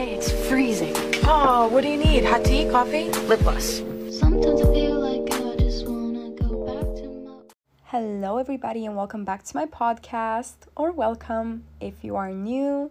Hey, it's freezing. Oh, what do you need? Hot tea, coffee? Lip gloss. Sometimes I feel like I just wanna go back to my. Hello, everybody, and welcome back to my podcast, or welcome if you are new.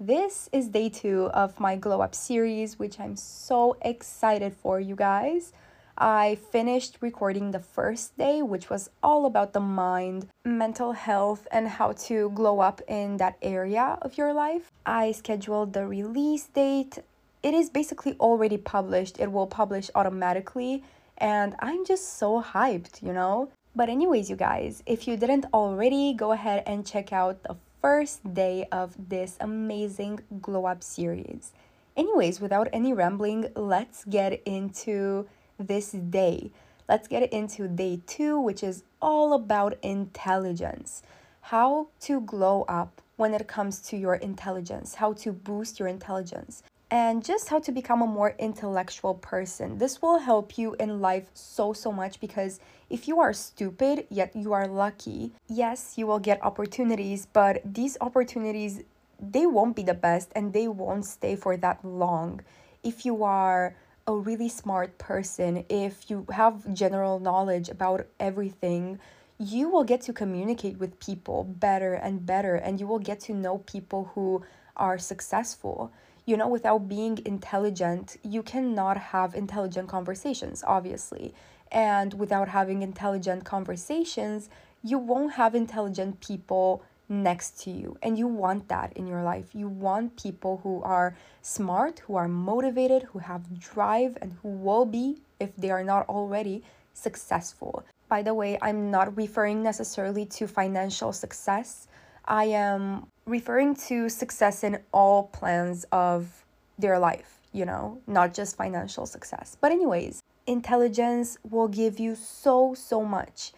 This is day two of my Glow Up series, which I'm so excited for, you guys. I finished recording the first day, which was all about the mind, mental health, and how to glow up in that area of your life. I scheduled the release date. It is basically already published, it will publish automatically, and I'm just so hyped, you know? But, anyways, you guys, if you didn't already, go ahead and check out the first day of this amazing glow up series. Anyways, without any rambling, let's get into this day. Let's get into day two, which is all about intelligence. How to glow up when it comes to your intelligence, how to boost your intelligence, and just how to become a more intellectual person. This will help you in life so, so much because if you are stupid yet you are lucky, yes, you will get opportunities, but these opportunities they won't be the best and they won't stay for that long. If you are a really smart person, if you have general knowledge about everything, you will get to communicate with people better and better, and you will get to know people who are successful. You know, without being intelligent, you cannot have intelligent conversations, obviously. And without having intelligent conversations, you won't have intelligent people next to you. And you want that in your life. You want people who are smart, who are motivated, who have drive, and who will be, if they are not already, successful. By the way, I'm not referring necessarily to financial success. I am referring to success in all plans of their life, you know, not just financial success. But, anyways, intelligence will give you so, so much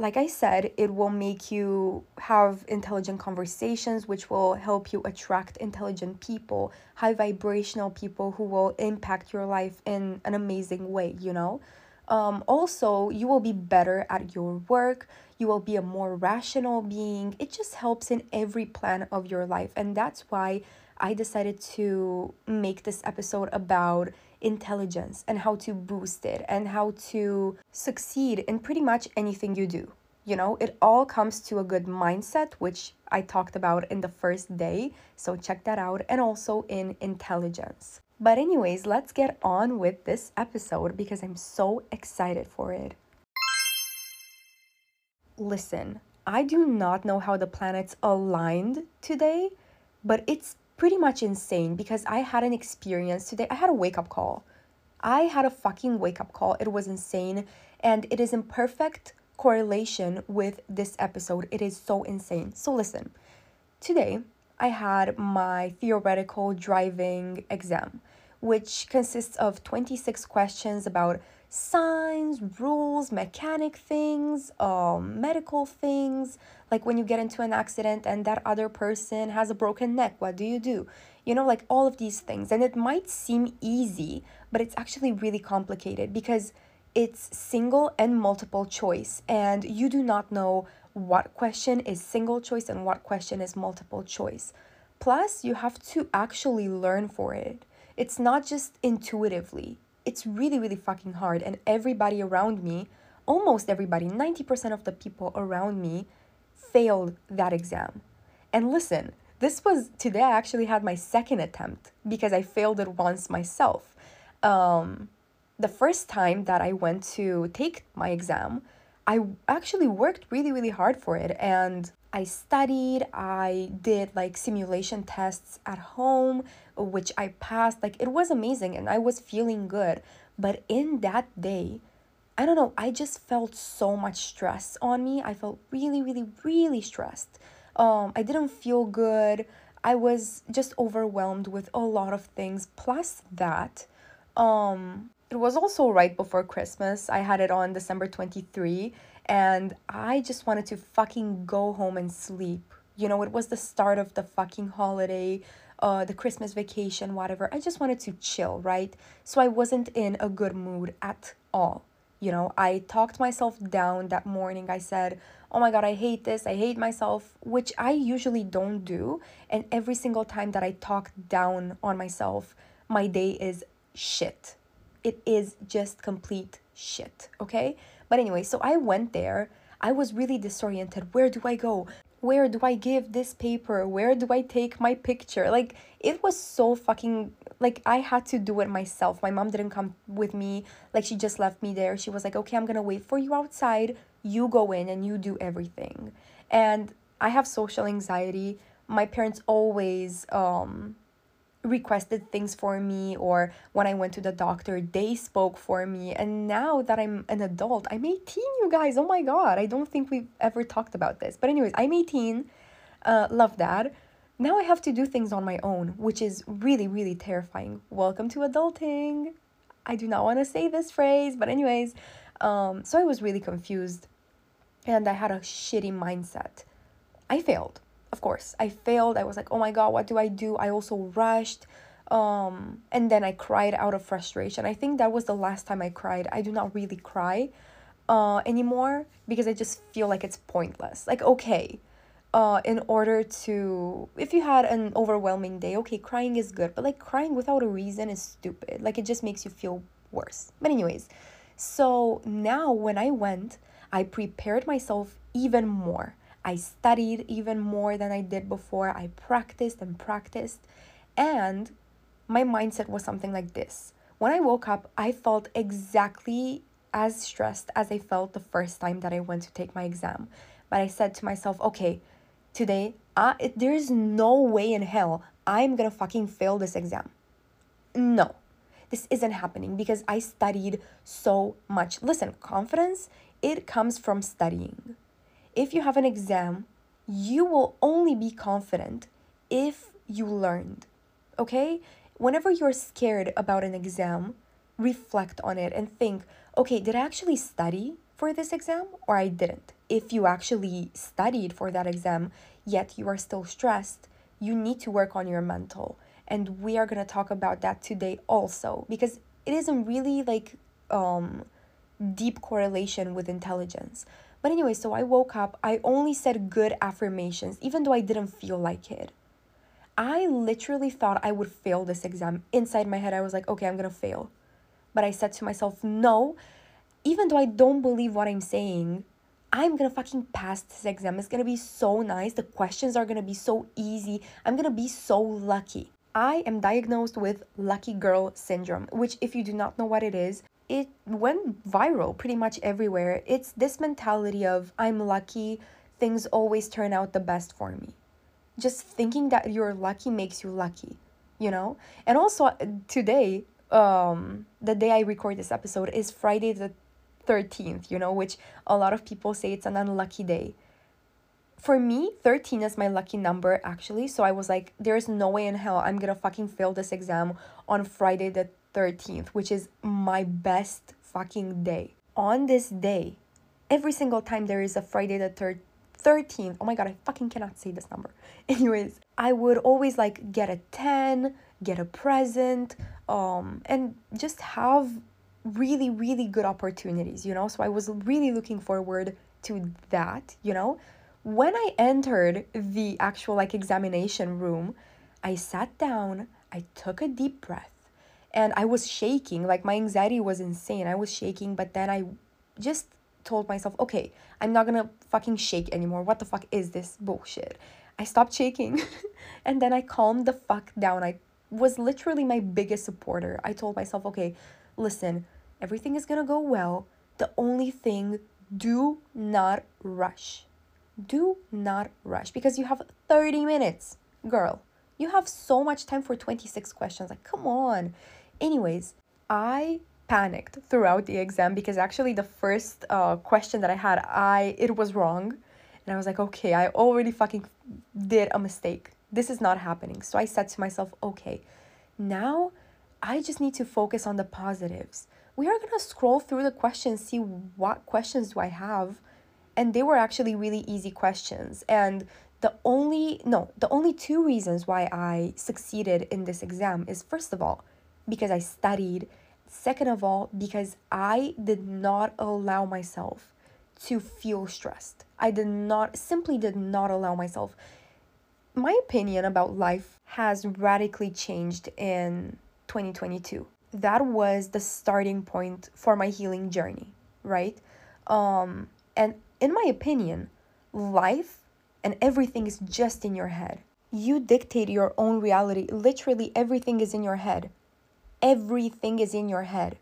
like I said, it will make you have intelligent conversations, which will help you attract intelligent people, high vibrational people who will impact your life in an amazing way, you know? Um, also, you will be better at your work, you will be a more rational being. It just helps in every plan of your life. And that's why I decided to make this episode about intelligence and how to boost it and how to succeed in pretty much anything you do. You know, it all comes to a good mindset, which I talked about in the first day. So check that out, and also in intelligence. But, anyways, let's get on with this episode because I'm so excited for it. Listen, I do not know how the planets aligned today, but it's pretty much insane because I had an experience today. I had a wake up call. I had a fucking wake up call. It was insane and it is in perfect correlation with this episode. It is so insane. So, listen, today I had my theoretical driving exam, which consists of 26 questions about signs, rules, mechanic things, um, medical things. Like when you get into an accident and that other person has a broken neck, what do you do? You know, like all of these things. And it might seem easy, but it's actually really complicated because it's single and multiple choice, and you do not know what question is single choice and what question is multiple choice. Plus, you have to actually learn for it. It's not just intuitively it's really, really fucking hard. And everybody around me, almost everybody, 90% of the people around me failed that exam. And listen, this was today I actually had my second attempt because I failed it once myself. Um, the first time that I went to take my exam, I actually worked really, really hard for it. And I studied, I did like simulation tests at home, which I passed. Like it was amazing and I was feeling good. But in that day, I don't know, I just felt so much stress on me. I felt really, really, really stressed. Um, I didn't feel good. I was just overwhelmed with a lot of things. Plus that, um, it was also right before Christmas. I had it on December 23 and I just wanted to fucking go home and sleep. You know, it was the start of the fucking holiday, uh, the Christmas vacation, whatever. I just wanted to chill, right? So I wasn't in a good mood at all. You know, I talked myself down that morning. I said, oh my God, I hate this. I hate myself, which I usually don't do. And every single time that I talk down on myself, my day is shit. It is just complete shit. Okay. But anyway, so I went there. I was really disoriented. Where do I go? Where do I give this paper? Where do I take my picture? Like, it was so fucking like I had to do it myself. My mom didn't come with me. Like she just left me there. She was like, "Okay, I'm to wait for you outside. You go in and you do everything." And I have social anxiety. My parents always um requested things for me or when I went to the doctor, they spoke for me. And now that I'm an adult, I'm 18, you guys. Oh my god. I don't think we've ever talked about this. But anyways, I'm 18. Uh love that now I have to do things on my own, which is really, really terrifying. Welcome to adulting. I do not want to say this phrase, but, anyways, um, so I was really confused and I had a shitty mindset. I failed, of course. I failed. I was like, oh my God, what do I do? I also rushed. Um, and then I cried out of frustration. I think that was the last time I cried. I do not really cry uh, anymore because I just feel like it's pointless. Like, okay, uh in order to if you had an overwhelming day okay crying is good but like crying without a reason is stupid like it just makes you feel worse but anyways so now when i went i prepared myself even more i studied even more than i did before i practiced and practiced and my mindset was something like this when i woke up i felt exactly as stressed as i felt the first time that i went to take my exam but i said to myself okay today, I, it, there's no way in hell I'm gonna fucking fail this exam. No, this isn't happening because I studied so much. Listen, confidence, it comes from studying. If you have an exam, you will only be confident if you learned. Okay? Whenever you're scared about an exam, reflect on it and think, okay, did I actually study for this exam or I didn't? if you actually studied for that exam, yet you are still stressed, you need to work on your mental. And we are going to talk about that today also because it isn't really like um, deep correlation with intelligence. But anyway, so I woke up, I only said good affirmations, even though I didn't feel like it. I literally thought I would fail this exam. Inside my head, I was like, okay, I'm gonna fail. But I said to myself, no, even though I don't believe what I'm saying, I'm gonna fucking pass this exam. It's gonna be so nice. The questions are gonna be so easy. I'm gonna be so lucky. I am diagnosed with lucky girl syndrome, which, if you do not know what it is, it went viral pretty much everywhere. It's this mentality of I'm lucky, things always turn out the best for me. Just thinking that you're lucky makes you lucky, you know? And also, today, um, the day I record this episode is Friday the 13th, you know, which a lot of people say it's an unlucky day. For me, 13 is my lucky number actually. So I was like, there's no way in hell I'm gonna fucking fail this exam on Friday the 13th, which is my best fucking day. On this day, every single time there is a Friday the 13th, 13th. Oh my god, I fucking cannot say this number. Anyways, I would always like get a 10, get a present, um, and just have really, really good opportunities, you know? So I was really looking forward to that, you know? When I entered the actual like examination room, I sat down, I took a deep breath, and I was shaking. Like my anxiety was insane. I was shaking, but then I just told myself, okay, I'm not gonna fucking shake anymore. What the fuck is this bullshit? I stopped shaking and then I calmed the fuck down. I was literally my biggest supporter. I told myself, okay, listen, everything is gonna go well. The only thing, do not rush. Do not rush because you have 30 minutes, girl. You have so much time for 26 questions. Like, come on. Anyways, I panicked throughout the exam because actually the first uh, question that I had, I it was wrong. And I was like, okay, I already fucking did a mistake. This is not happening. So I said to myself, okay, now I just need to focus on the positives. We are going to scroll through the questions, see what questions do I have. And they were actually really easy questions. And the only, no, the only two reasons why I succeeded in this exam is first of all, because I studied Second of all, because I did not allow myself to feel stressed. I did not, simply did not allow myself. My opinion about life has radically changed in 2022. That was the starting point for my healing journey, right? Um, and in my opinion, life and everything is just in your head. You dictate your own reality. Literally, everything is in your head. Everything is in your head.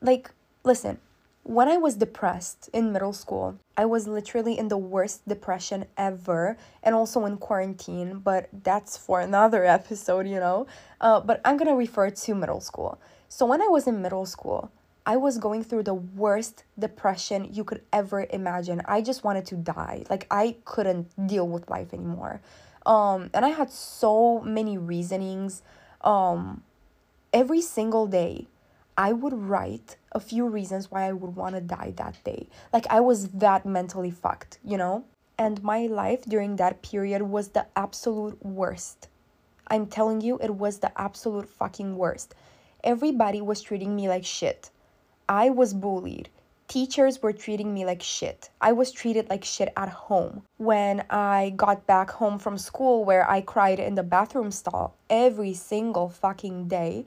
Like, listen, when I was depressed in middle school, I was literally in the worst depression ever and also in quarantine, but that's for another episode, you know. Uh, but I'm gonna refer to middle school. So when I was in middle school, I was going through the worst depression you could ever imagine. I just wanted to die. Like I couldn't deal with life anymore. Um, and I had so many reasonings. Um, every single day, I would write a few reasons why I would want to die that day. Like I was that mentally fucked, you know? And my life during that period was the absolute worst. I'm telling you, it was the absolute fucking worst. Everybody was treating me like shit. I was bullied. Teachers were treating me like shit. I was treated like shit at home. When I got back home from school, where I cried in the bathroom stall every single fucking day,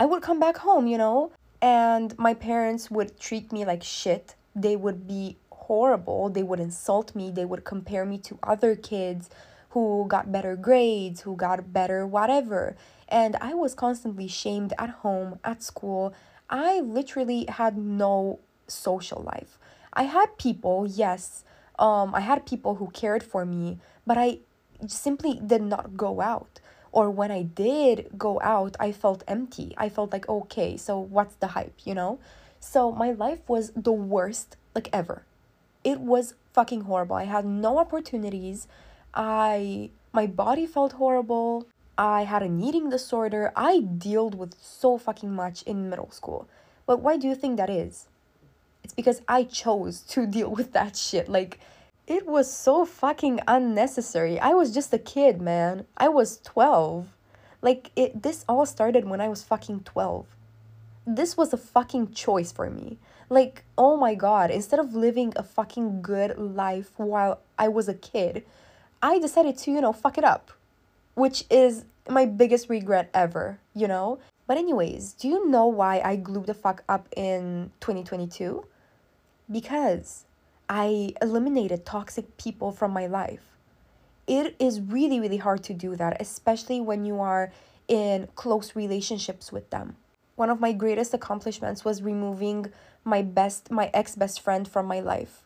I would come back home, you know, and my parents would treat me like shit. They would be horrible. They would insult me. They would compare me to other kids who got better grades, who got better whatever. And I was constantly shamed at home, at school. I literally had no social life. I had people, yes, um, I had people who cared for me, but I simply did not go out or when I did go out, I felt empty. I felt like, okay, so what's the hype, you know? So my life was the worst, like ever. It was fucking horrible. I had no opportunities. I my body felt horrible. I had an eating disorder. I dealt with so fucking much in middle school. But why do you think that is? It's because I chose to deal with that shit. Like it was so fucking unnecessary. I was just a kid, man. I was 12. Like it this all started when I was fucking 12. This was a fucking choice for me. Like, oh my god, instead of living a fucking good life while I was a kid, I decided to, you know, fuck it up. Which is my biggest regret ever, you know? But anyways, do you know why I glued the fuck up in 2022? Because I eliminated toxic people from my life. It is really, really hard to do that, especially when you are in close relationships with them. One of my greatest accomplishments was removing my best, my ex best friend from my life.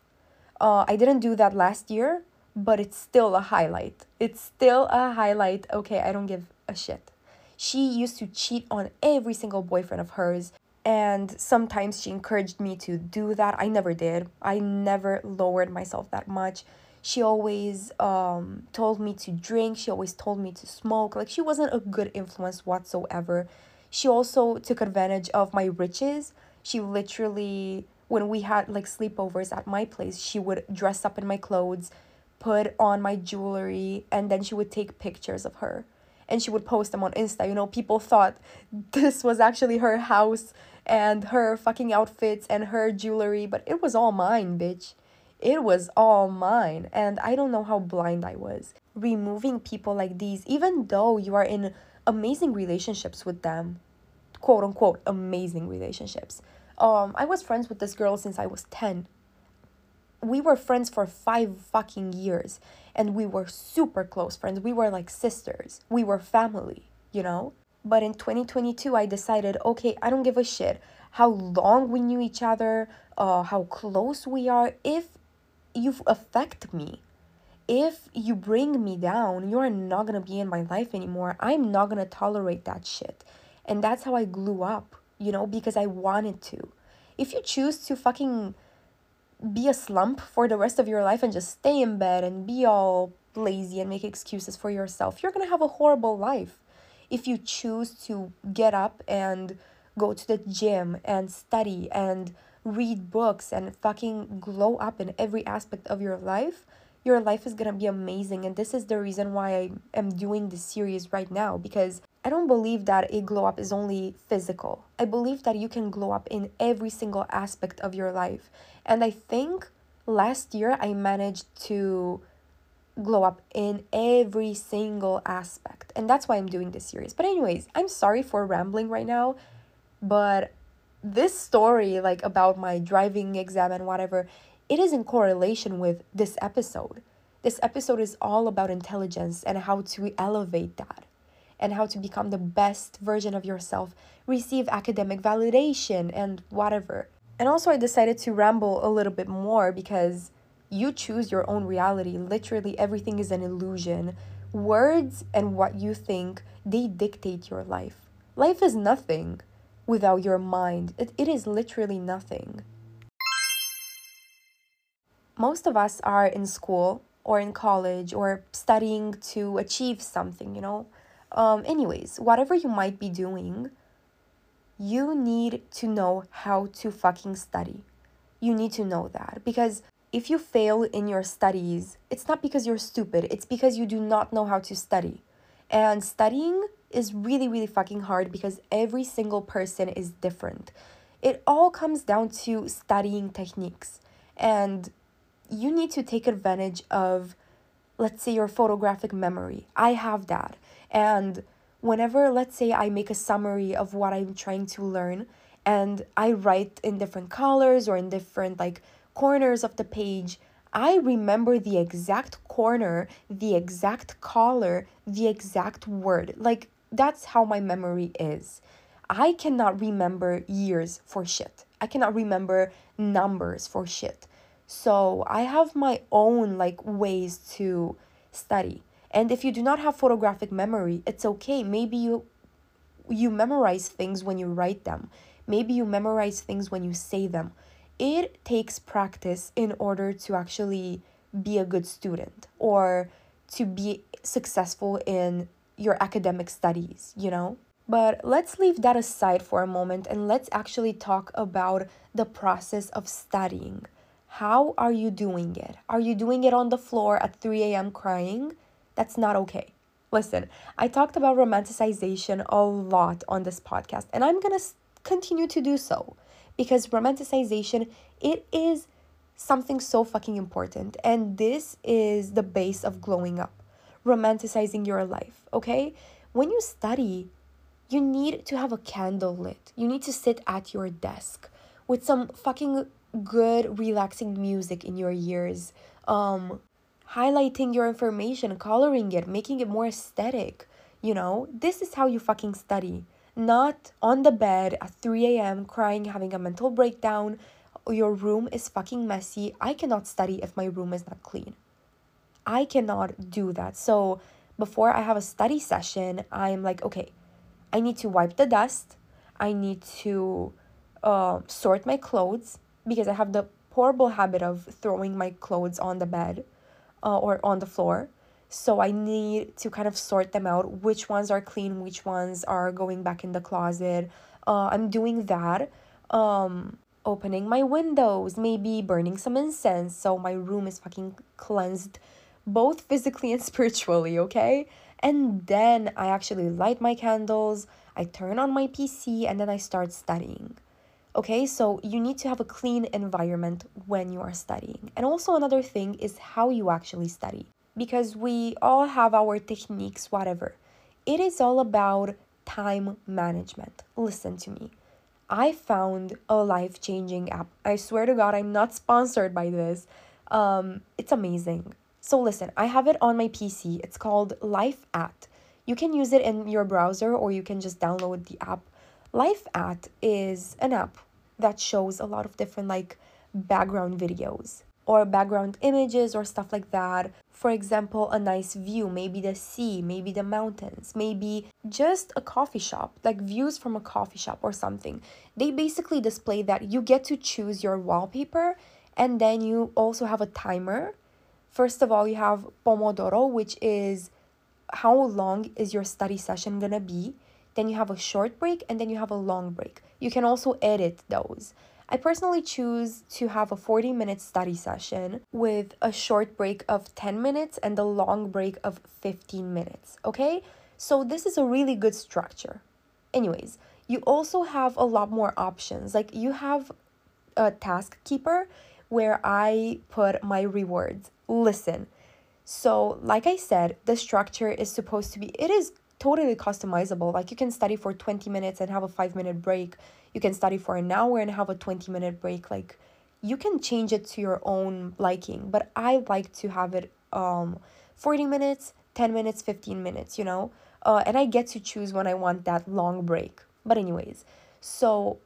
Uh, I didn't do that last year, but it's still a highlight. It's still a highlight. Okay, I don't give a shit. She used to cheat on every single boyfriend of hers and sometimes she encouraged me to do that. I never did. I never lowered myself that much. She always um, told me to drink. She always told me to smoke. Like she wasn't a good influence whatsoever. She also took advantage of my riches. She literally when we had like sleepovers at my place she would dress up in my clothes put on my jewelry and then she would take pictures of her. And she would post them on insta. You know people thought this was actually her house and her fucking outfits and her jewelry, but it was all mine, bitch. It was all mine, and I don't know how blind I was. Removing people like these, even though you are in amazing relationships with them, quote unquote, amazing relationships. Um, I was friends with this girl since I was 10. We were friends for five fucking years, and we were super close friends. We were like sisters, we were family, you know? But in 2022, I decided, okay, I don't give a shit how long we knew each other, uh, how close we are. If you affect me, if you bring me down, you're not gonna be in my life anymore. I'm not gonna tolerate that shit. And that's how I grew up, you know, because I wanted to. If you choose to fucking be a slump for the rest of your life and just stay in bed and be all lazy and make excuses for yourself, you're gonna have a horrible life if you choose to get up and go to the gym and study and read books and fucking glow up in every aspect of your life, your life is gonna be amazing. And this is the reason why I am doing this series right now because I don't believe that a glow up is only physical. I believe that you can glow up in every single aspect of your life. And I think last year I managed to glow up in every single aspect. And that's why I'm doing this series. But, anyways, I'm sorry for rambling right now, but this story, like about my driving exam and whatever, it is in correlation with this episode. This episode is all about intelligence and how to elevate that and how to become the best version of yourself, receive academic validation and whatever. And also, I decided to ramble a little bit more because you choose your own reality. Literally, everything is an illusion. Words and what you think, they dictate your life. Life is nothing without your mind, it, it is literally nothing. Most of us are in school or in college or studying to achieve something, you know. Um, anyways, whatever you might be doing, you need to know how to fucking study. You need to know that because if you fail in your studies, it's not because you're stupid, it's because you do not know how to study. And studying is really, really fucking hard because every single person is different. It all comes down to studying techniques. And you need to take advantage of, let's say, your photographic memory. I have that. And whenever, let's say, I make a summary of what I'm trying to learn and I write in different colors or in different like corners of the page, I remember the exact corner, the exact color, the exact word. Like, that's how my memory is. I cannot remember years for shit. I cannot remember numbers for shit. So I have my own like ways to study. And if you do not have photographic memory, it's okay. Maybe you you memorize things when you write them. Maybe you memorize things when you say them. It takes practice in order to actually be a good student or to be successful in your academic studies, you know? But let's leave that aside for a moment and let's actually talk about the process of studying. How are you doing it? Are you doing it on the floor at 3 a.m. crying? That's not okay. Listen, I talked about romanticization a lot on this podcast, and I'm gonna continue to do so because romanticization it is something so fucking important, and this is the base of glowing up, romanticizing your life. Okay, when you study, you need to have a candle lit. You need to sit at your desk with some fucking good relaxing music in your ears um highlighting your information coloring it making it more aesthetic you know this is how you fucking study not on the bed at 3 a.m crying having a mental breakdown. Your room is fucking messy. I cannot study if my room is not clean. I cannot do that. So before i have a study session i'm like okay i need to wipe the dust. I need to uh, sort my clothes because I have the horrible habit of throwing my clothes on the bed uh, or on the floor. So I need to kind of sort them out which ones are clean, which ones are going back in the closet. Uh, I'm doing that. Um, opening my windows, maybe burning some incense so my room is fucking cleansed both physically and spiritually, okay? And then I actually light my candles, I turn on my PC, and then I start studying. Okay, so you need to have a clean environment when you are studying. And also, another thing is how you actually study. Because we all have our techniques, whatever. It is all about time management. Listen to me. I found a life changing app. I swear to God, I'm not sponsored by this. Um, it's amazing. So, listen, I have it on my PC. It's called LifeAt. You can use it in your browser or you can just download the app LifeAt is an app that shows a lot of different like background videos or background images or stuff like that. For example, a nice view, maybe the sea, maybe the mountains, maybe just a coffee shop, like views from a coffee shop or something. They basically display that you get to choose your wallpaper and then you also have a timer. First of all, you have Pomodoro, which is how long is your study session gonna be then you have a short break, and then you have a long break. You can also edit those. I personally choose to have a 40 minute study session with a short break of 10 minutes and a long break of 15 minutes, okay? So, this is a really good structure. Anyways, you also have a lot more options. Like, you have a task keeper where I put my rewards. Listen. So, like I said, the structure is supposed to be, it is totally customizable. Like, you can study for 20 minutes and have a five minute break. You can study for an hour and have a 20 minute break. Like, you can change it to your own liking, but I like to have it um 40 minutes, 10 minutes, 15 minutes, you know? Uh, and I get to choose when I want that long break. But, anyways, so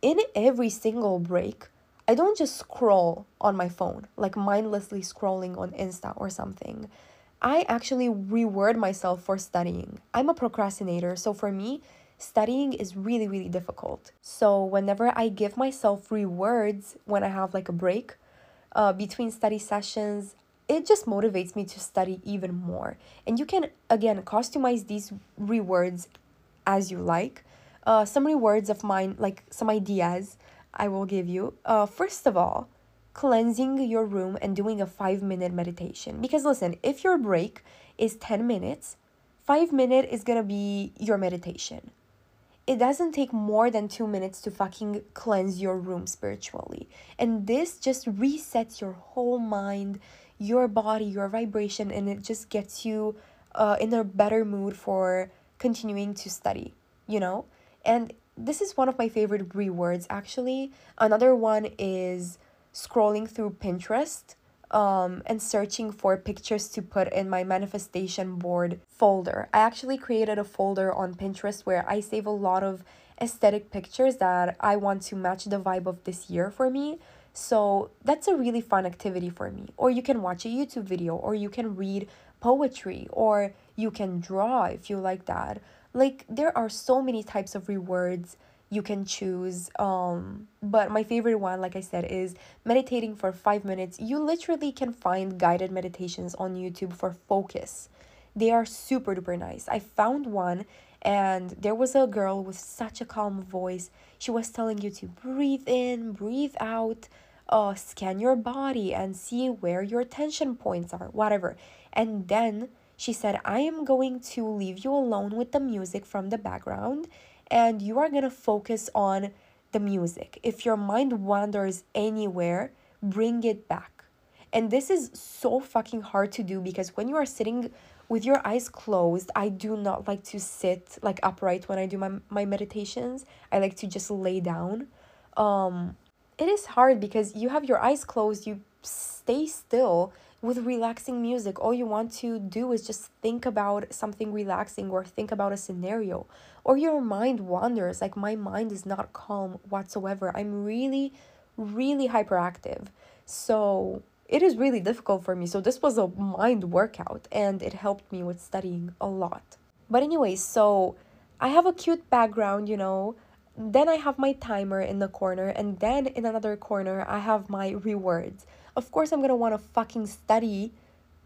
in every single break, I don't just scroll on my phone, like mindlessly scrolling on Insta or something. I actually reward myself for studying. I'm a procrastinator, so for me, studying is really, really difficult. So, whenever I give myself rewards when I have like a break uh, between study sessions, it just motivates me to study even more. And you can, again, customize these rewards as you like. Uh, some rewards of mine, like some ideas I will give you. Uh, first of all, cleansing your room and doing a five minute meditation. Because listen, if your break is 10 minutes, five minute is gonna be your meditation. It doesn't take more than two minutes to fucking cleanse your room spiritually. And this just resets your whole mind, your body, your vibration, and it just gets you uh, in a better mood for continuing to study, you know? And this is one of my favorite rewards actually. Another one is scrolling through Pinterest um, and searching for pictures to put in my manifestation board folder. I actually created a folder on Pinterest where I save a lot of aesthetic pictures that I want to match the vibe of this year for me. So that's a really fun activity for me. Or you can watch a YouTube video, or you can read poetry, or you can draw if you like that. Like there are so many types of rewards you can choose um but my favorite one like i said is meditating for 5 minutes. You literally can find guided meditations on youtube for focus. They are super duper nice. I found one and there was a girl with such a calm voice. She was telling you to breathe in breathe out uh scan your body and see where your tension points are whatever. And then she said i am going to leave you alone with the music from the background and you are going to focus on the music. If your mind wanders anywhere, bring it back. And this is so fucking hard to do because when you are sitting with your eyes closed, I do not like to sit like upright when I do my, my meditations. I like to just lay down. Um, it is hard because you have your eyes closed, you stay still with relaxing music. All you want to do is just think about something relaxing or think about a scenario or your mind wanders. Like my mind is not calm whatsoever. I'm really, really hyperactive. So it is really difficult for me. So this was a mind workout and it helped me with studying a lot. But anyway, so I have a cute background, you know. Then I have my timer in the corner, and then in another corner, I have my rewards. Of course, I'm gonna wanna fucking study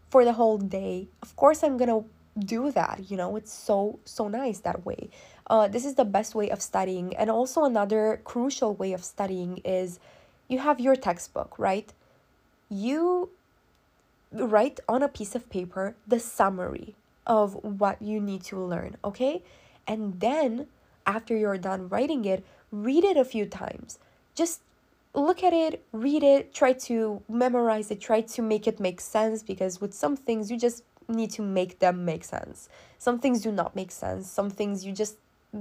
for the whole day. Of course, I'm gonna do that you know it's so so nice that way. Uh, this is the best way of studying and also another crucial way of studying is you have your textbook right? You write on a piece of paper the summary of what you need to learn okay? And then after you're done writing it read it a few times. Just look at it read it try to memorize it try to make it make sense because with some things you just need to make them make sense. Some things do not make sense. Some things you just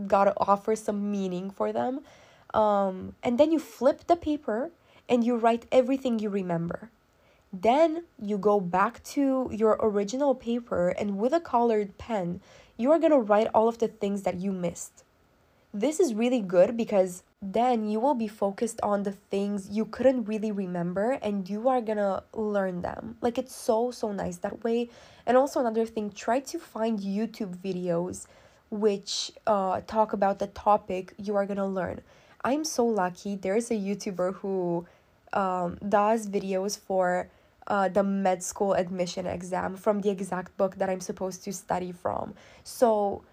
gotta offer some meaning for them. Um, and then you flip the paper and you write everything you remember. Then you go back to your original paper and with a colored pen, you are gonna write all of the things that you missed. This is really good because then you will be focused on the things you couldn't really remember and you are gonna learn them. Like it's so, so nice that way. And also, another thing, try to find YouTube videos which uh, talk about the topic you are gonna learn. I'm so lucky. There's a YouTuber who um, does videos for uh, the med school admission exam from the exact book that I'm supposed to study from. So,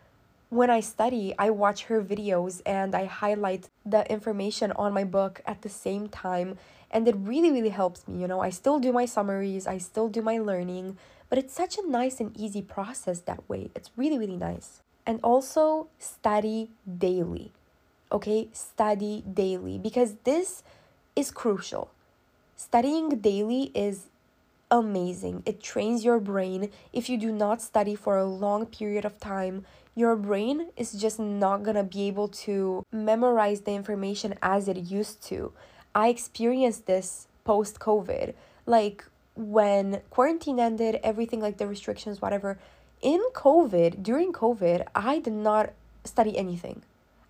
when I study, I watch her videos and I highlight the information on my book at the same time. And it really, really helps me. You know, I still do my summaries, I still do my learning, But it's such a nice and easy process that way. It's really, really nice. And also study daily. Okay? Study daily because this is crucial. Studying daily is amazing. It trains your brain. If you do not study for a long period of time, your brain is just not gonna be able to memorize the information as it used to. I experienced this post COVID. Like when quarantine ended, everything like the restrictions, whatever. In COVID, during COVID, I did not study anything.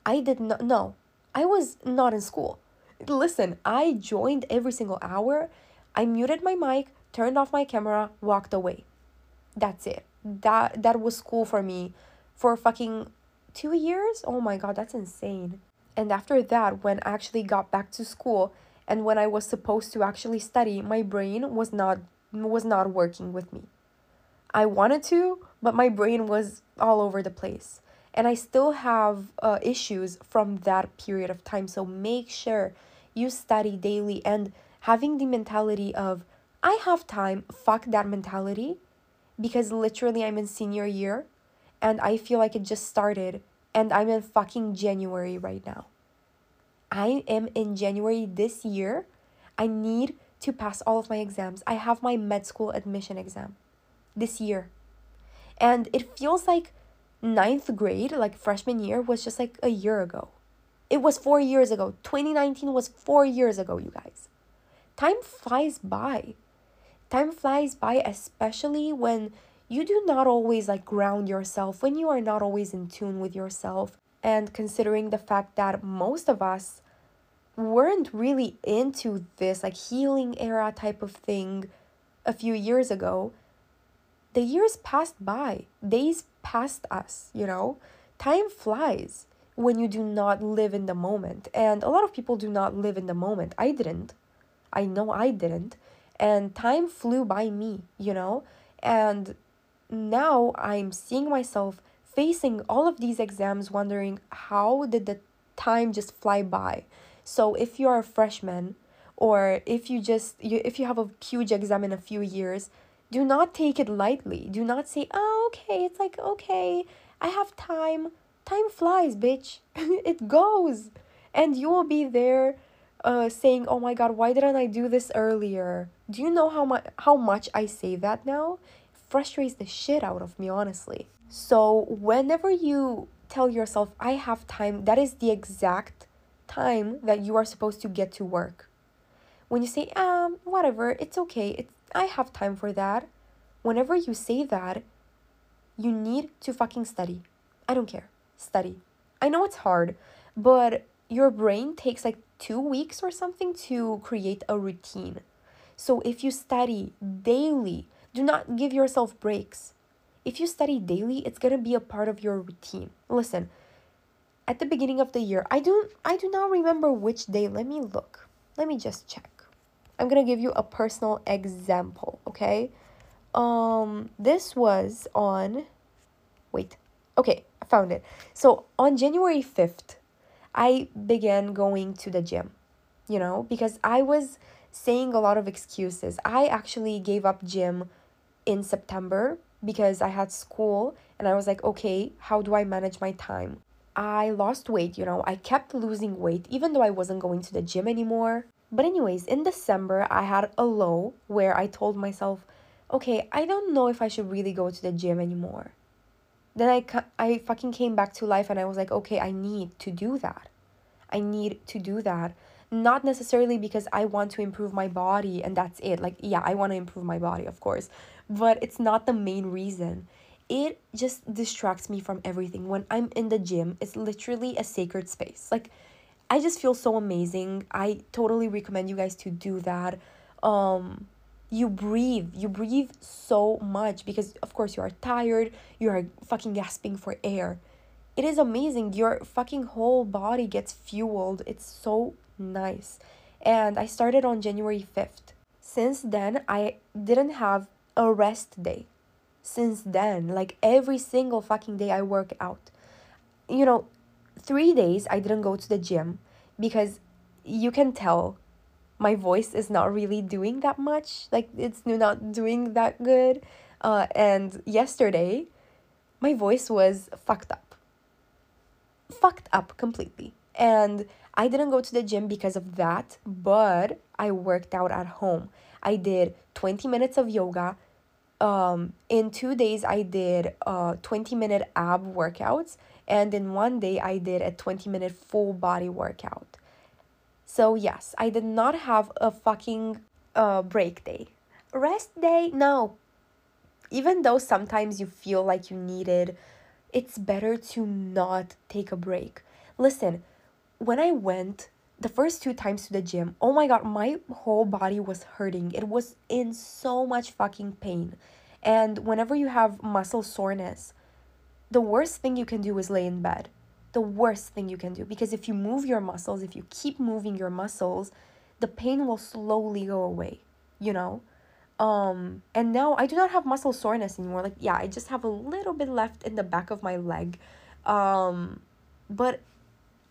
I did not, no, I was not in school. Listen, I joined every single hour. I muted my mic, turned off my camera, walked away. That's it. That that was school for me for fucking 2 years. Oh my god, that's insane. And after that, when I actually got back to school and when I was supposed to actually study, my brain was not was not working with me. I wanted to, but my brain was all over the place. And I still have uh, issues from that period of time. So make sure you study daily and having the mentality of I have time, fuck that mentality because literally I'm in senior year and I feel like it just started and I'm in fucking January right now. I am in January this year. I need to pass all of my exams. I have my med school admission exam this year. And it feels like ninth grade, like freshman year, was just like a year ago. It was four years ago. 2019 was four years ago, you guys. Time flies by. Time flies by, especially when you do not always like ground yourself, when you are not always in tune with yourself. And considering the fact that most of us weren't really into this like healing era type of thing a few years ago, the years passed by, days passed us, you know? Time flies when you do not live in the moment. And a lot of people do not live in the moment. I didn't. I know I didn't. And time flew by me, you know? And now I'm seeing myself facing all of these exams, wondering how did the time just fly by? So if you are a freshman, or if you just you, if you have a huge exam in a few years, do not take it lightly. Do not say, "Oh, okay, it's like okay, I have time." Time flies, bitch. it goes. And you will be there uh saying, "Oh my god, why didn't I do this earlier?" Do you know how much how much I say that now? Frustrates the shit out of me, honestly. So, whenever you tell yourself, I have time, that is the exact time that you are supposed to get to work. When you say, um, whatever, it's okay, it's, I have time for that. Whenever you say that, you need to fucking study. I don't care. Study. I know it's hard, but your brain takes like two weeks or something to create a routine. So if you study daily, do not give yourself breaks. If you study daily, it's going to be a part of your routine. Listen, at the beginning of the year, I don't I do not remember which day. Let me look. Let me just check. I'm going to give you a personal example, okay? Um this was on wait. Okay, I found it. So, on January 5th, I began going to the gym, you know, because I was saying a lot of excuses. I actually gave up gym in September because I had school and I was like, okay, how do I manage my time? I lost weight, you know, I kept losing weight even though I wasn't going to the gym anymore. But, anyways, in December, I had a low where I told myself, okay, I don't know if I should really go to the gym anymore. Then I, I fucking came back to life and I was like, okay, I need to do that. I need to do that not necessarily because I want to improve my body and that's it. Like, yeah, I want to improve my body, of course, but it's not the main reason. It just distracts me from everything. When I'm in the gym, it's literally a sacred space. Like, I just feel so amazing. I totally recommend you guys to do that. Um, you breathe you breathe so much because of course you are tired you are fucking gasping for air it is amazing your fucking whole body gets fueled it's so nice. And I started on January 5th. Since then, I didn't have a rest day. Since then, like every single fucking day, I work out. You know, three days I didn't go to the gym because you can tell my voice is not really doing that much. Like, it's not doing that good. Uh, and yesterday, my voice was fucked up. Fucked up completely. And I didn't go to the gym because of that, but I worked out at home. I did 20 minutes of yoga. Um, in two days, I did uh, 20 minute ab workouts. And in one day, I did a 20 minute full body workout. So, yes, I did not have a fucking uh, break day. Rest day? No. Even though sometimes you feel like you need it, it's better to not take a break. Listen, when I went the first two times to the gym, oh my god, my whole body was hurting. It was in so much fucking pain. And whenever you have muscle soreness, the worst thing you can do is lay in bed. The worst thing you can do because if you move your muscles, if you keep moving your muscles, the pain will slowly go away, you know? Um, and now I do not have muscle soreness anymore. Like, yeah, I just have a little bit left in the back of my leg. Um, but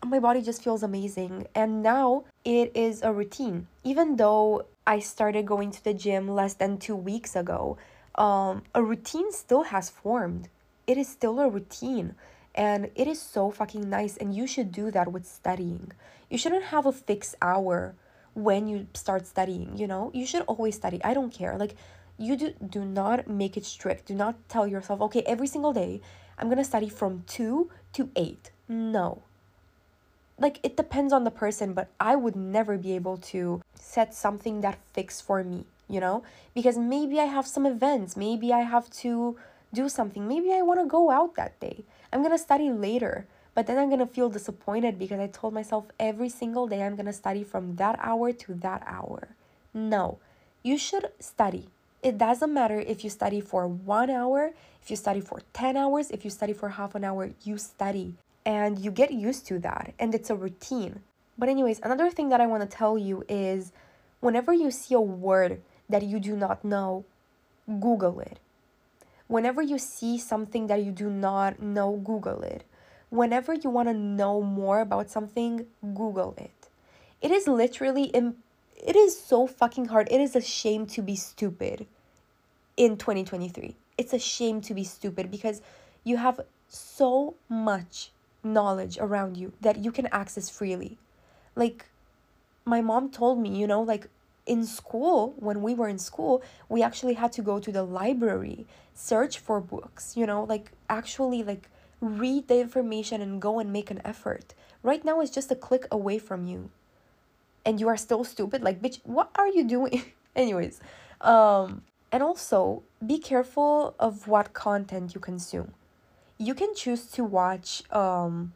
my body just feels amazing. And now it is a routine. Even though I started going to the gym less than two weeks ago, um, a routine still has formed. It is still a routine. And it is so fucking nice. And you should do that with studying. You shouldn't have a fixed hour when you start studying, you know? You should always study. I don't care. Like, you do, do not make it strict. Do not tell yourself, okay, every single day I'm gonna study from 2 to 8. No like it depends on the person but i would never be able to set something that fixed for me you know? Because maybe i have some events maybe i have to do something maybe i want to go out that day. I'm going to study later but then i'm going to feel disappointed because i told myself every single day i'm going to study from that hour to that hour. No. You should study. It doesn't matter if you study for one hour if you study for 10 hours if you study for half an hour you study and you get used to that and it's a routine. But, anyways, another thing that I want to tell you is whenever you see a word that you do not know, Google it. Whenever you see something that you do not know, Google it. Whenever you want to know more about something, Google it. It is literally, Im- it is so fucking hard. It is a shame to be stupid in 2023. It's a shame to be stupid because you have so much knowledge around you that you can access freely. Like, my mom told me, you know, like in school, when we were in school, we actually had to go to the library, search for books, you know, like actually like read the information and go and make an effort. Right now, it's just a click away from you. And you are still stupid. Like, bitch, what are you doing? Anyways, um, and also be careful of what content you consume you can choose to watch um,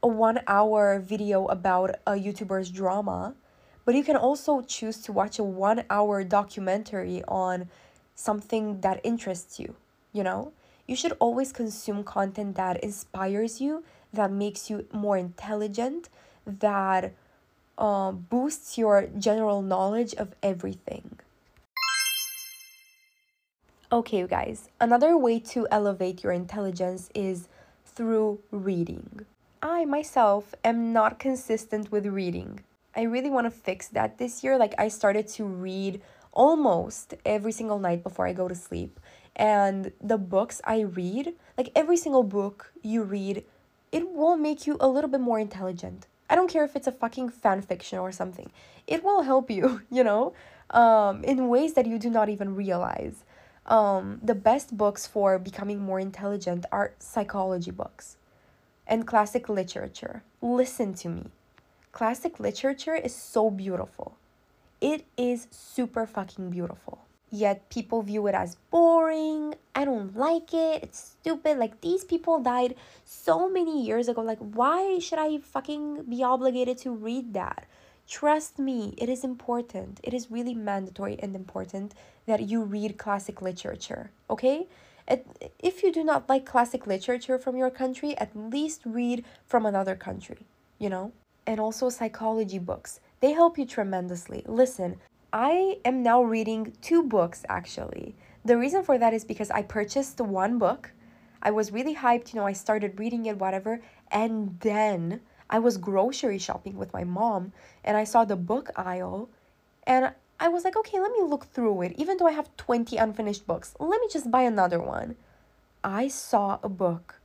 a one hour video about a YouTuber's drama, but you can also choose to watch a one hour documentary on something that interests you, you know? You should always consume content that inspires you, that makes you more intelligent, that uh, boosts your general knowledge of everything. Okay, you guys, another way to elevate your intelligence is through reading. I myself am not consistent with reading. I really want to fix that this year. Like, I started to read almost every single night before I go to sleep. And the books I read, like every single book you read, it will make you a little bit more intelligent. I don't care if it's a fucking fan fiction or something. It will help you, you know, um, in ways that you do not even realize um, the best books for becoming more intelligent are psychology books and classic literature. Listen to me. Classic literature is so beautiful. It is super fucking beautiful. Yet people view it as boring. I don't like it. It's stupid. Like these people died so many years ago. Like, why should I fucking be obligated to read that? Trust me, it is important. It is really mandatory and important that you read classic literature, okay? If you do not like classic literature from your country, at least read from another country, you know? And also psychology books. They help you tremendously. Listen, I am now reading two books actually. The reason for that is because I purchased one book. I was really hyped, you know, I started reading it, whatever, and then I was grocery shopping with my mom and I saw the book aisle and I was like, okay, let me look through it. Even though I have 20 unfinished books, let me just buy another one. I saw a book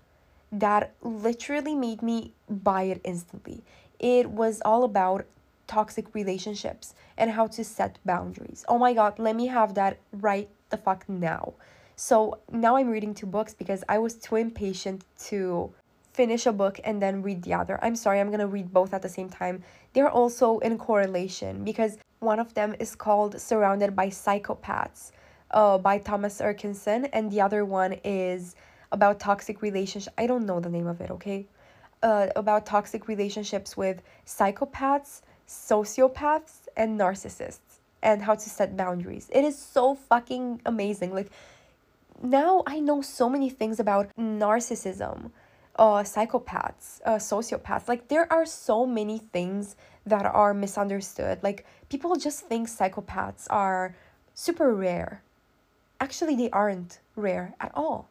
that literally made me buy it instantly. It was all about toxic relationships and how to set boundaries. Oh my god, let me have that right the fuck now. So now I'm reading two books because I was too impatient to finish a book and then read the other. I'm sorry, I'm gonna read both at the same time. They're also in correlation because one of them is called Surrounded by Psychopaths uh, by Thomas Erikson, and the other one is about toxic relationship. I don't know the name of it, okay? Uh, about toxic relationships with psychopaths, sociopaths, and narcissists, and how to set boundaries. It is so fucking amazing. Like, now I know so many things about narcissism, uh, psychopaths, uh, sociopaths. Like, there are so many things that are misunderstood. Like, people just think psychopaths are super rare. Actually, they aren't rare at all.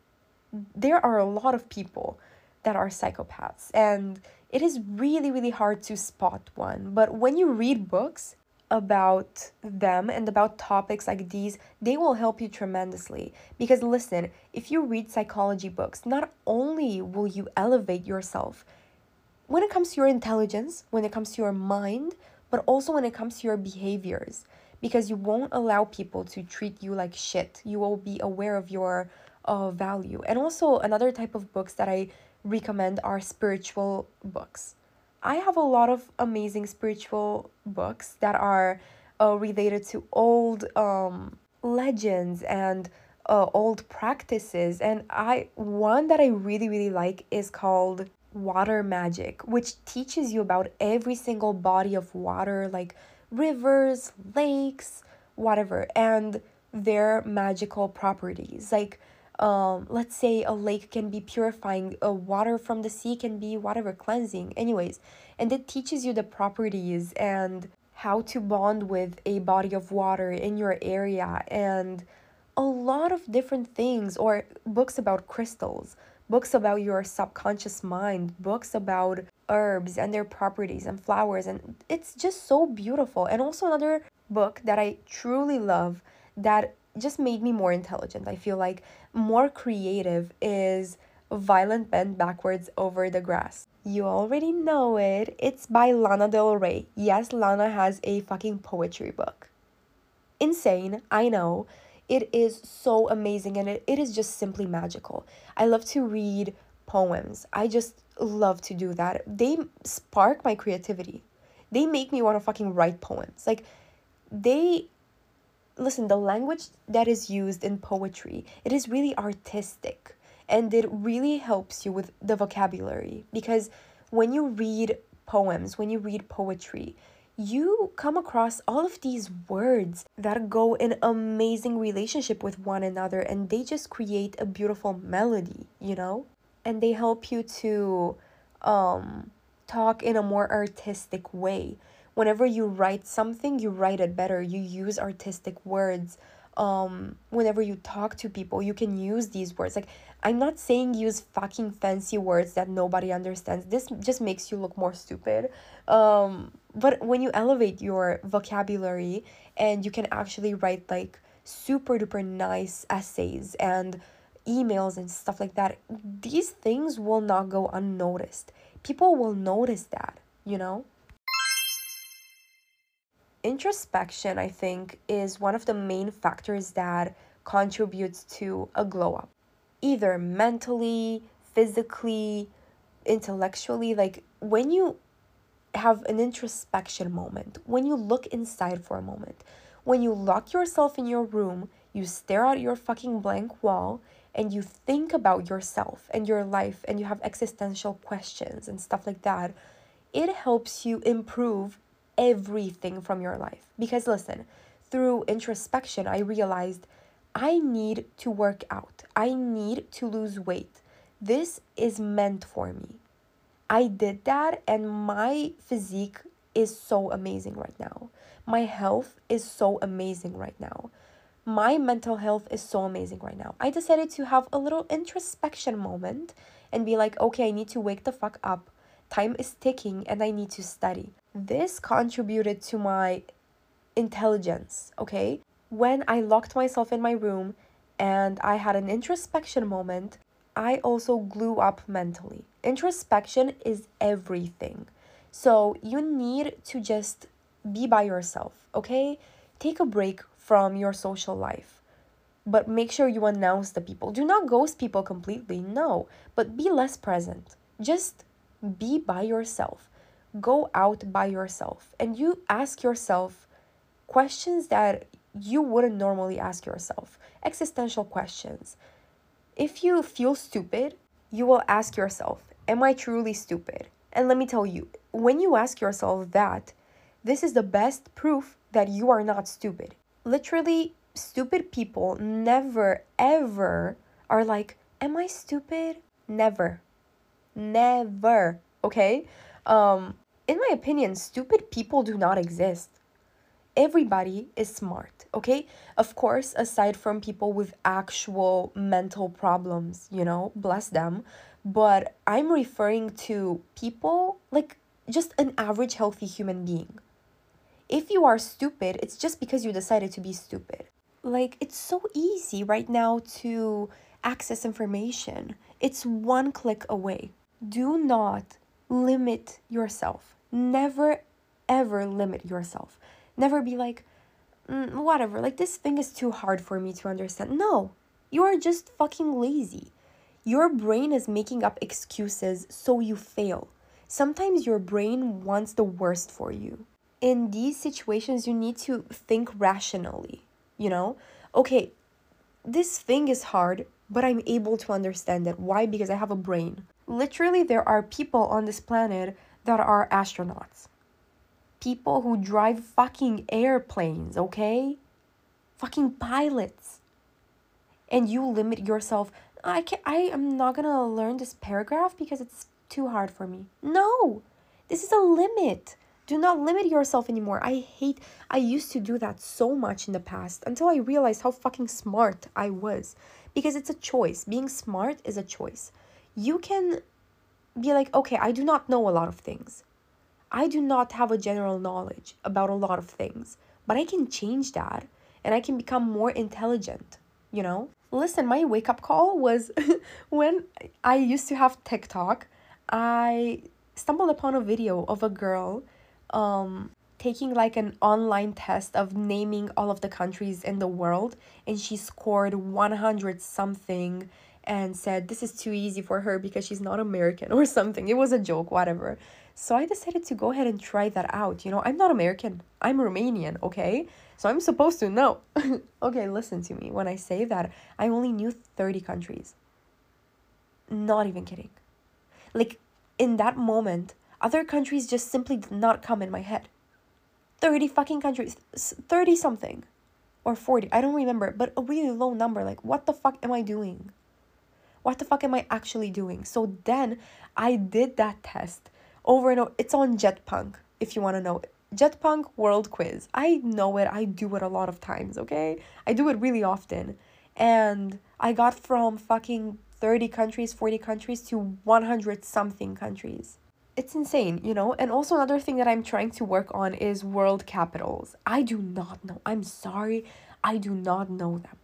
There are a lot of people that are psychopaths, and it is really, really hard to spot one. But when you read books, about them and about topics like these, they will help you tremendously. Because listen, if you read psychology books, not only will you elevate yourself when it comes to your intelligence, when it comes to your mind, but also when it comes to your behaviors, because you won't allow people to treat you like shit. You will be aware of your uh, value. And also, another type of books that I recommend are spiritual books I have a lot of amazing spiritual books that are uh, related to old um, legends and uh, old practices. And I one that I really really like is called Water Magic, which teaches you about every single body of water, like rivers, lakes, whatever, and their magical properties. Like um let's say a lake can be purifying a water from the sea can be whatever cleansing anyways and it teaches you the properties and how to bond with a body of water in your area and a lot of different things or books about crystals books about your subconscious mind books about herbs and their properties and flowers and it's just so beautiful and also another book that i truly love that just made me more intelligent. I feel like more creative is Violet Bent Backwards Over the Grass. You already know it. It's by Lana Del Rey. Yes, Lana has a fucking poetry book. Insane, I know. It is so amazing and it, it is just simply magical. I love to read poems. I just love to do that. They spark my creativity. They make me want to fucking write poems. Like, they listen the language that is used in poetry it is really artistic and it really helps you with the vocabulary because when you read poems when you read poetry you come across all of these words that go in amazing relationship with one another and they just create a beautiful melody you know? And they help you to um talk in a more artistic way whenever you write something you write it better. You use artistic words um whenever you talk to people you can use these words. Like i'm not saying use fucking fancy words that nobody understands. This just makes you look more stupid. Um but when you elevate your vocabulary and you can actually write like super duper nice essays and emails and stuff like that these things will not go unnoticed. People will notice that you know introspection, I think, is one of the main factors that contributes to a glow up, either mentally, physically, intellectually. Like when you have an introspection moment, when you look inside for a moment, when you lock yourself in your room, you stare at your fucking blank wall and you think about yourself and your life and you have existential questions and stuff like that, it helps you improve everything from your life. Because listen, through introspection, I realized I need to work out, I need to lose weight. This is meant for me. I did that, and my physique is so amazing right now. My health is so amazing right now. My mental health is so amazing right now. I decided to have a little introspection moment and be like, okay, I need to wake the fuck up. Time is ticking and I need to study this contributed to my intelligence, okay? When I locked myself in my room and I had an introspection moment, I also grew up mentally. Introspection is everything. So you need to just be by yourself, okay? Take a break from your social life. But make sure you announce the people. Do not ghost people completely, no, but be less present. Just be by yourself. Go out by yourself and you ask yourself questions that you wouldn't normally ask yourself existential questions. If you feel stupid, you will ask yourself, Am I truly stupid? And let me tell you, when you ask yourself that, this is the best proof that you are not stupid. Literally, stupid people never, ever are like, Am I stupid? Never. Never. Okay? Um, in my opinion, stupid people do not exist everybody is smart, okay? Of course, aside from people with actual mental problems, you know, bless them. But I'm referring to people like just an average healthy human being. If you are stupid, it's just because you decided to be stupid. Like, it's so easy right now to access information, it's one click away. Do not limit yourself. Never, ever limit yourself. Never be like, mm, whatever, like this thing is too hard for me to understand. No, you are just fucking lazy. Your brain is making up excuses so you fail. Sometimes your brain wants the worst for you. In these situations, you need to think rationally, you know? Okay, this thing is hard, but I'm able to understand it. Why? Because I have a brain. Literally, there are people on this planet that are astronauts people who drive fucking airplanes, okay? Fucking pilots. And you limit yourself. I can I am not going to learn this paragraph because it's too hard for me. No. This is a limit. Do not limit yourself anymore. I hate I used to do that so much in the past until I realized how fucking smart I was because it's a choice. Being smart is a choice. You can be like, "Okay, I do not know a lot of things." I do not have a general knowledge about a lot of things, but I can change that and I can become more intelligent, you know? Listen, my wake up call was when I used to have TikTok, I stumbled upon a video of a girl um taking like an online test of naming all of the countries in the world and she scored 100 something and said this is too easy for her because she's not American or something. It was a joke, whatever. So I decided to go ahead and try that out. You know, I'm not American, I'm Romanian, okay? So I'm supposed to know. okay, listen to me. When I say that, I only knew 30 countries. Not even kidding. Like, in that moment, other countries just simply did not come in my head. 30 fucking countries, 30 something or 40, I don't remember, but a really low number. Like, what the fuck am I doing? What the fuck am I actually doing? So then I did that test over and over. It's on Jetpunk if you want to know. Jetpunk World Quiz. I know it. I do it a lot of times, okay? I do it really often. And I got from fucking 30 countries, 40 countries to 100 something countries. It's insane, you know? And also, another thing that I'm trying to work on is world capitals. I do not know. I'm sorry. I do not know them.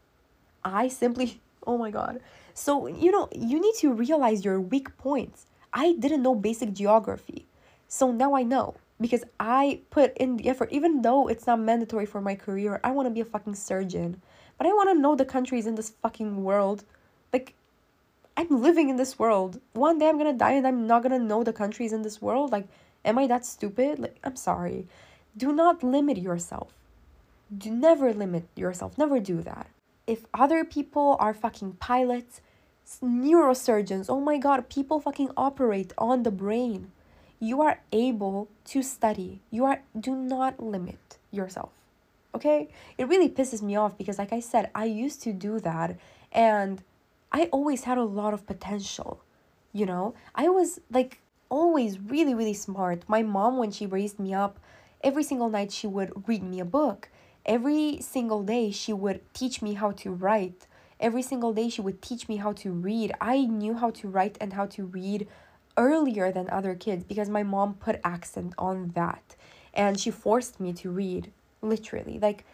I simply, oh my god. So, you know, you need to realize your weak points. I didn't know basic geography. So now I know because I put in the effort, even though it's not mandatory for my career. I want to be a fucking surgeon, but I want to know the countries in this fucking world. Like, I'm living in this world. One day I'm gonna die and I'm not gonna know the countries in this world. Like, am I that stupid? Like, I'm sorry. Do not limit yourself. Do never limit yourself. Never do that. If other people are fucking pilots, neurosurgeons, oh my god, people fucking operate on the brain. You are able to study. You are do not limit yourself. Okay? It really pisses me off because like I said, I used to do that and I always had a lot of potential. You know? I was like always really really smart. My mom when she raised me up, every single night she would read me a book. Every single day she would teach me how to write every single day she would teach me how to read. I knew how to write and how to read earlier than other kids because my mom put accent on that and she forced me to read Literally. Like,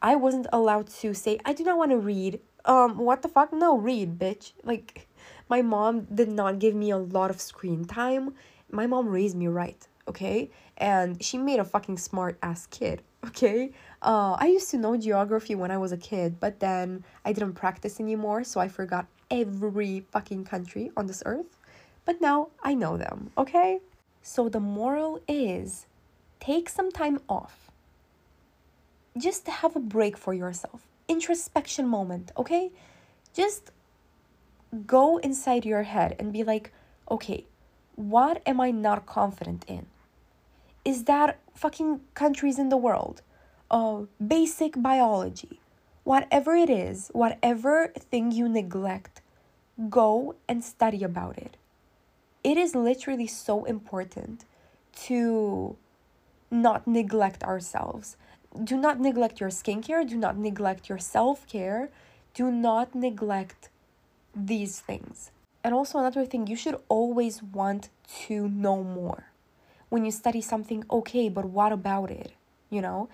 I wasn't allowed to say, I do not want to read. Um, what the fuck? No, read, bitch. Like, my mom did not give me a lot of screen time. My mom raised me right, okay? And she made a fucking smart ass kid, okay? Uh, I used to know geography when I was a kid, but then I didn't practice anymore, so I forgot every fucking country on this earth. But now I know them, okay? So the moral is take some time off. Just have a break for yourself. Introspection moment, okay? Just go inside your head and be like, okay, what am I not confident in? Is that fucking countries in the world? Uh, basic biology. Whatever it is, whatever thing you neglect, go and study about it. It is literally so important to not neglect ourselves. Do not neglect your skincare, do not neglect your self care, do not neglect these things. And also, another thing, you should always want to know more. When you study something, okay, but what about it? You know?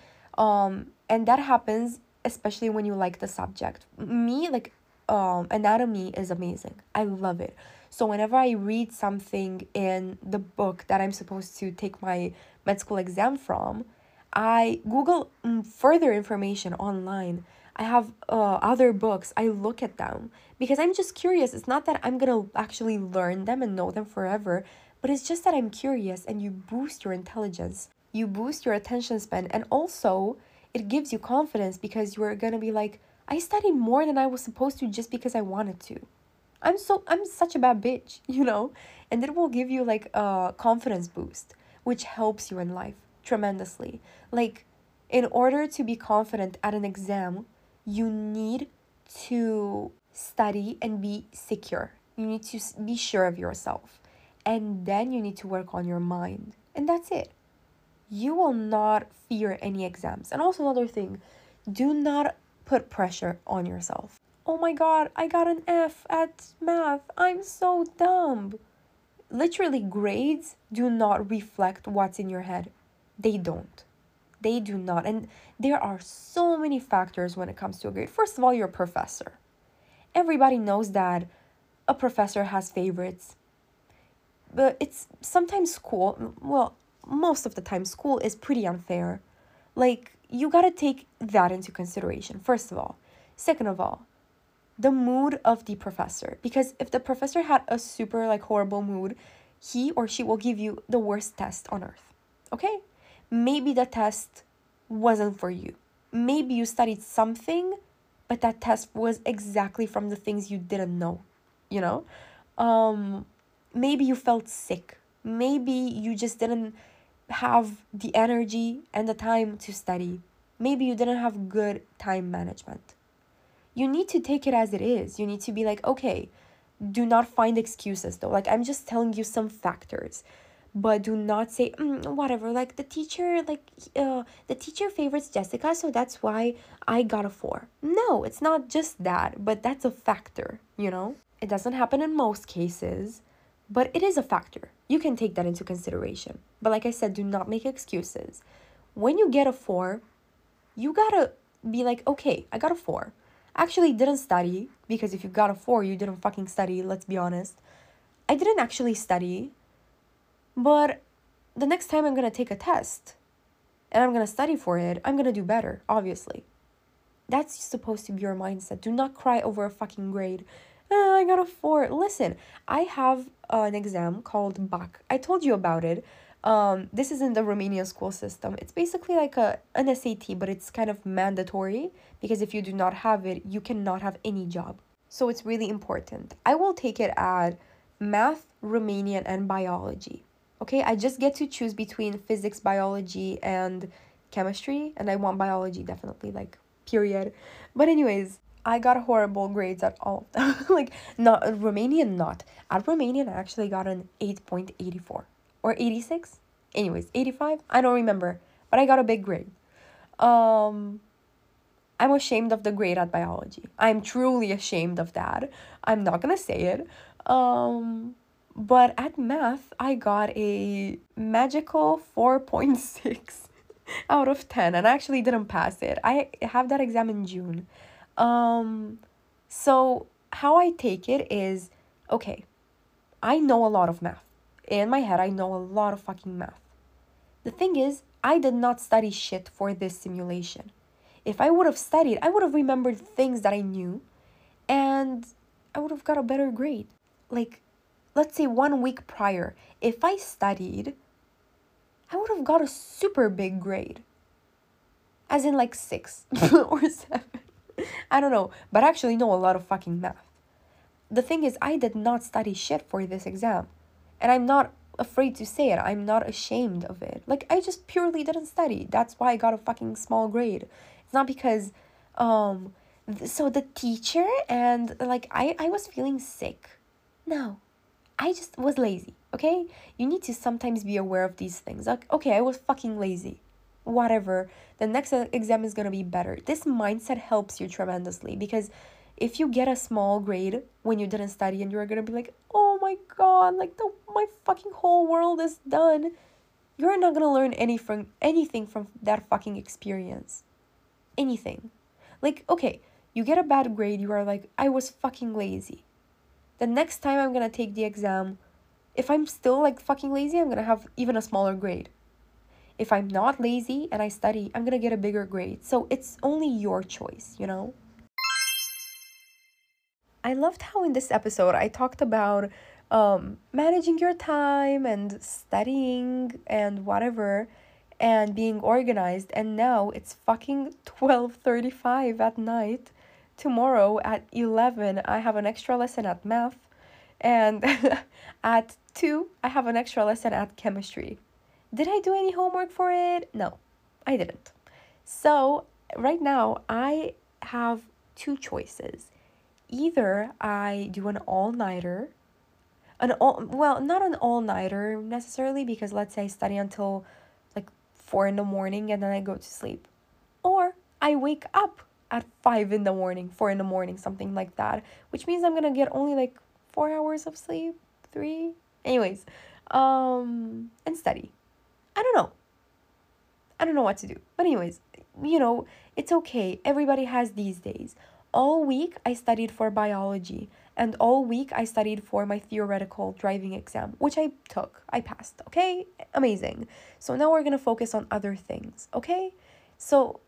Um, and that happens especially when you like the subject. Me, like, um, anatomy is amazing. I love it. So whenever I read something in the book that I'm supposed to take my med school exam from, I Google mm, further information online. I have uh, other books. I look at them because I'm just curious. It's not that I'm gonna actually learn them and know them forever, but it's just that I'm curious and you boost your intelligence. You boost your attention span and also it gives you confidence because you're gonna be like, I studied more than I was supposed to just because I wanted to. I'm so I'm such a bad bitch, you know? And it will give you like a confidence boost, which helps you in life tremendously. Like in order to be confident at an exam, you need to study and be secure. You need to be sure of yourself. And then you need to work on your mind. And that's it you will not fear any exams. And also, another thing, do not put pressure on yourself. Oh my god, I got an F at math. I'm so dumb. Literally, grades do not reflect what's in your head. They don't. They do not. And there are so many factors when it comes to a grade. First of all, you're professor. Everybody knows that a professor has favorites. But it's sometimes school, well, most of the time school is pretty unfair. Like, you gotta take that into consideration, first of all. Second of all, the mood of the professor. Because if the professor had a super, like, horrible mood, he or she will give you the worst test on earth. Okay? Maybe the test wasn't for you. Maybe you studied something, but that test was exactly from the things you didn't know, you know? Um, maybe you felt sick. Maybe you just didn't have the energy and the time to study. Maybe you didn't have good time management. You need to take it as it is. You need to be like, okay, do not find excuses though. Like, I'm just telling you some factors but do not say mm, whatever like the teacher like uh, the teacher favorites jessica so that's why i got a four no it's not just that but that's a factor you know it doesn't happen in most cases but it is a factor. You can take that into consideration. But like I said, do not make excuses. When you get a four, you gotta be like, okay, I got a four. Actually, didn't study because if you got a four, you didn't fucking study, let's be honest. I didn't actually study, but the next time I'm gonna take a test and I'm gonna study for it, I'm gonna do better, obviously. That's supposed to be your mindset. Do not cry over a fucking grade ah, I got a four. Listen, I have an exam called BAC. I told you about it. Um, this is in the Romanian school system. It's basically like a an SAT, but it's kind of mandatory because if you do not have it, you cannot have any job. So it's really important. I will take it at math, Romanian, and biology. Okay, I just get to choose between physics, biology, and chemistry, and I want biology definitely, like, period. But, anyways, I got horrible grades at all of them. like not Romanian not. At Romanian I actually got an 8.84 or 86. Anyways, 85. I don't remember, but I got a big grade. Um I'm ashamed of the grade at biology. I'm truly ashamed of that. I'm not going to say it. Um but at math I got a magical 4.6. out of 10 and I actually didn't pass it. I have that exam in June. Um so how I take it is okay. I know a lot of math. In my head I know a lot of fucking math. The thing is, I did not study shit for this simulation. If I would have studied, I would have remembered things that I knew and I would have got a better grade. Like let's say 1 week prior, if I studied, I would have got a super big grade. As in like 6 or 7. I don't know, but I actually know a lot of fucking math. The thing is, I did not study shit for this exam. And I'm not afraid to say it. I'm not ashamed of it. Like, I just purely didn't study. That's why I got a fucking small grade. It's not because, um, th- so the teacher and like, I, I was feeling sick. No, I just was lazy, okay? You need to sometimes be aware of these things. Like, okay, I was fucking lazy. Whatever. The next exam is gonna be better. This mindset helps you tremendously because if you get a small grade when you didn't study and you're gonna be like, oh my god, like the my fucking whole world is done. You're not gonna learn any from anything from that fucking experience. Anything. Like, okay, you get a bad grade, you are like, I was fucking lazy. The next time I'm gonna take the exam, if I'm still like fucking lazy, I'm gonna have even a smaller grade. If I'm not lazy and I study, I'm gonna get a bigger grade. So it's only your choice, you know? I loved how in this episode I talked about um, managing your time and studying and whatever and being organized and now it's fucking 12:35 at night. Tomorrow at 11 I have an extra lesson at math and at 2 I have an extra lesson at chemistry. Did I do any homework for it? No. I didn't. So, right now I have two choices either I do an all nighter, an all well, not an all nighter necessarily because let's say I study until like four in the morning and then I go to sleep, or I wake up at five in the morning, four in the morning, something like that, which means I'm gonna get only like four hours of sleep, three. Anyways, um, and study. I don't know. I don't know what to do. But anyways, you know, it's okay. Everybody has these days. All week I studied for biology, and all week I studied for my theoretical driving exam, which I took. I passed, okay? Amazing. So now we're gonna focus on other things, okay? So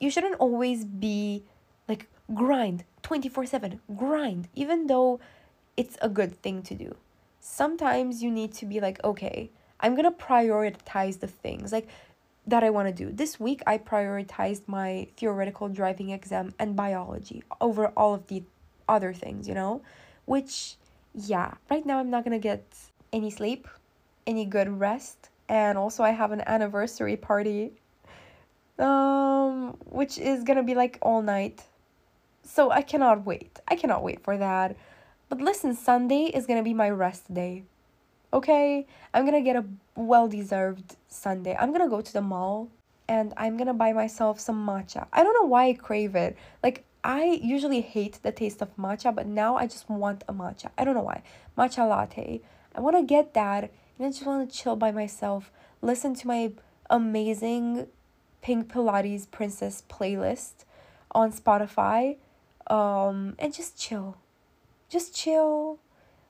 you shouldn't always be like grind 24 7, grind, even though it's a good thing to do. Sometimes you need to be like, okay, I'm gonna prioritize the things. Like, that I want to do. This week, I prioritized my theoretical driving exam and biology over all of the other things, you know? Which, yeah, right now I'm not gonna get any sleep, any good rest, and also I have an anniversary party, um, which is gonna be like all night. So I cannot wait. I cannot wait for that. But listen, Sunday is gonna be my rest day. Okay? I'm gonna get a well deserved Sunday. I'm gonna go to the mall and I'm gonna buy myself some matcha. I don't know why I crave it. Like, I usually hate the taste of matcha, but now I just want a matcha. I don't know why. Matcha latte. I wanna get that and I just wanna chill by myself, listen to my amazing Pink Pilates Princess playlist on Spotify, um, and just chill. Just chill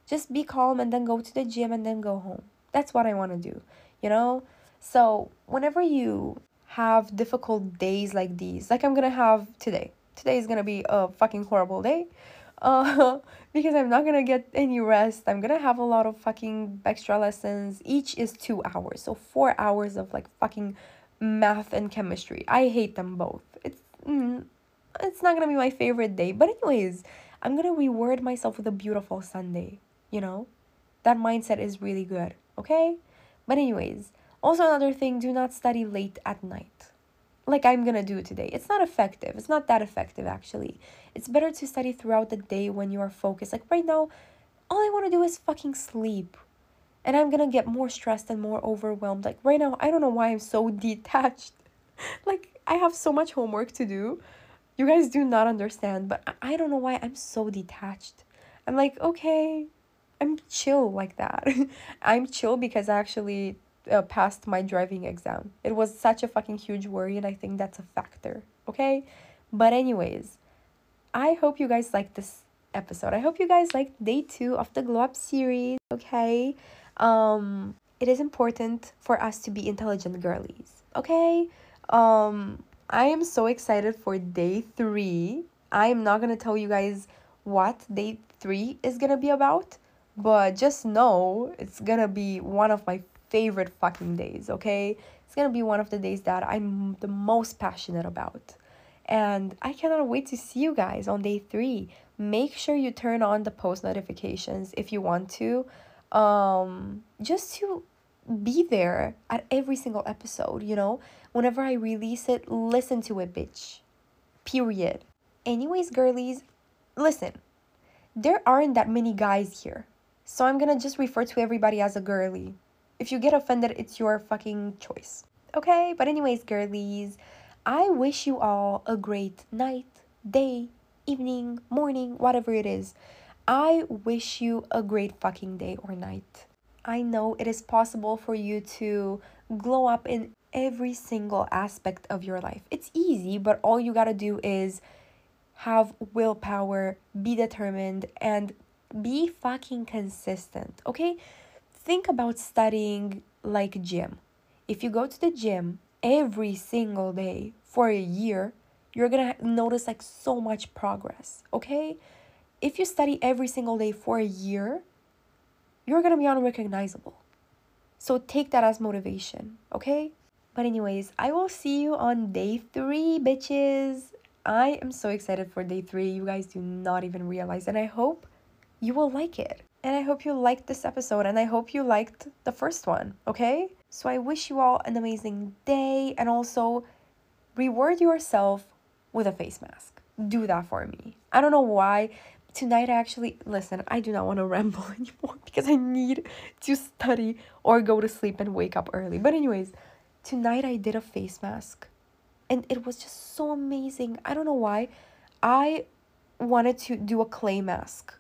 just be calm and then go to the gym and then go home. That's what I want to do, you know? So, whenever you have difficult days like these, like I'm gonna have today, today is gonna be a fucking horrible day. Uh, because I'm not gonna get any rest. I'm gonna have a lot of fucking extra lessons. Each is two hours, so four hours of like fucking math and chemistry. I hate them both. It's mm, it's not gonna be my favorite day, but anyways, I'm gonna reward myself with a beautiful Sunday you know that mindset is really good okay? But anyways also another thing do not study late at night. Like i'm gonna do today. It's not effective. It's not that effective actually. It's better to study throughout the day when you are focused. Like right now all i want to do is fucking sleep. And i'm gonna get more stressed and more overwhelmed. Like right now i don't know why i'm so detached. Like i have so much homework to do. You guys do not understand but i don't know why i'm so detached. I'm like okay I'm chill like that. I'm chill because I actually uh, passed my driving exam. It was such a fucking huge worry, and I think that's a factor. Okay, but anyways, I hope you guys liked this episode. I hope you guys liked day two of the Glow Up series. Okay, um, it is important for us to be intelligent girlies. Okay, um, I am so excited for day three. I am not gonna tell you guys what day three is gonna be about, but just know it's gonna be one of my favorite fucking days, okay? It's gonna be one of the days that I'm the most passionate about. And I cannot wait to see you guys on day three. Make sure you turn on the post notifications if you want to. Um, just to be there at every single episode, you know? Whenever I release it, listen to it, bitch. Period. Anyways, girlies, listen. There aren't that many guys here. So I'm gonna just refer to everybody as a girly. If you get offended, it's your fucking choice. Okay? But, anyways, girlies, I wish you all a great night, day, evening, morning, whatever it is. I wish you a great fucking day or night. I know it is possible for you to glow up in every single aspect of your life. It's easy, but all you gotta do is have willpower, be determined, and be fucking consistent, okay? Think about studying like gym. If you go to the gym every single day for a year, you're gonna notice like so much progress, okay? If you study every single day for a year, you're gonna be unrecognizable. So take that as motivation, okay? But, anyways, I will see you on day three, bitches. I am so excited for day three. You guys do not even realize, and I hope you will like it. And I hope you liked this episode and I hope you liked the first one, okay? So I wish you all an amazing day and also reward yourself with a face mask. Do that for me. I don't know why. Tonight I actually listen, I do not want to ramble anymore because I need to study or go to sleep and wake up early. But anyways, tonight I did a face mask and it was just so amazing. I don't know why. I wanted to do a clay mask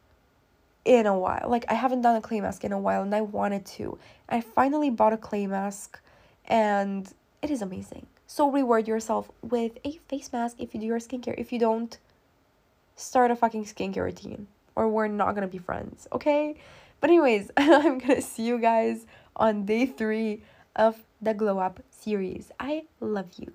in a while. Like I haven't done a clay mask in a while and I wanted to. I finally bought a clay mask and it is amazing. So reward yourself with a face mask if you do your skincare. If you don't, start a fucking skincare routine or we're not gonna be friends, okay? But anyways, I'm gonna see you guys on day three of the Glow Up series. I love you.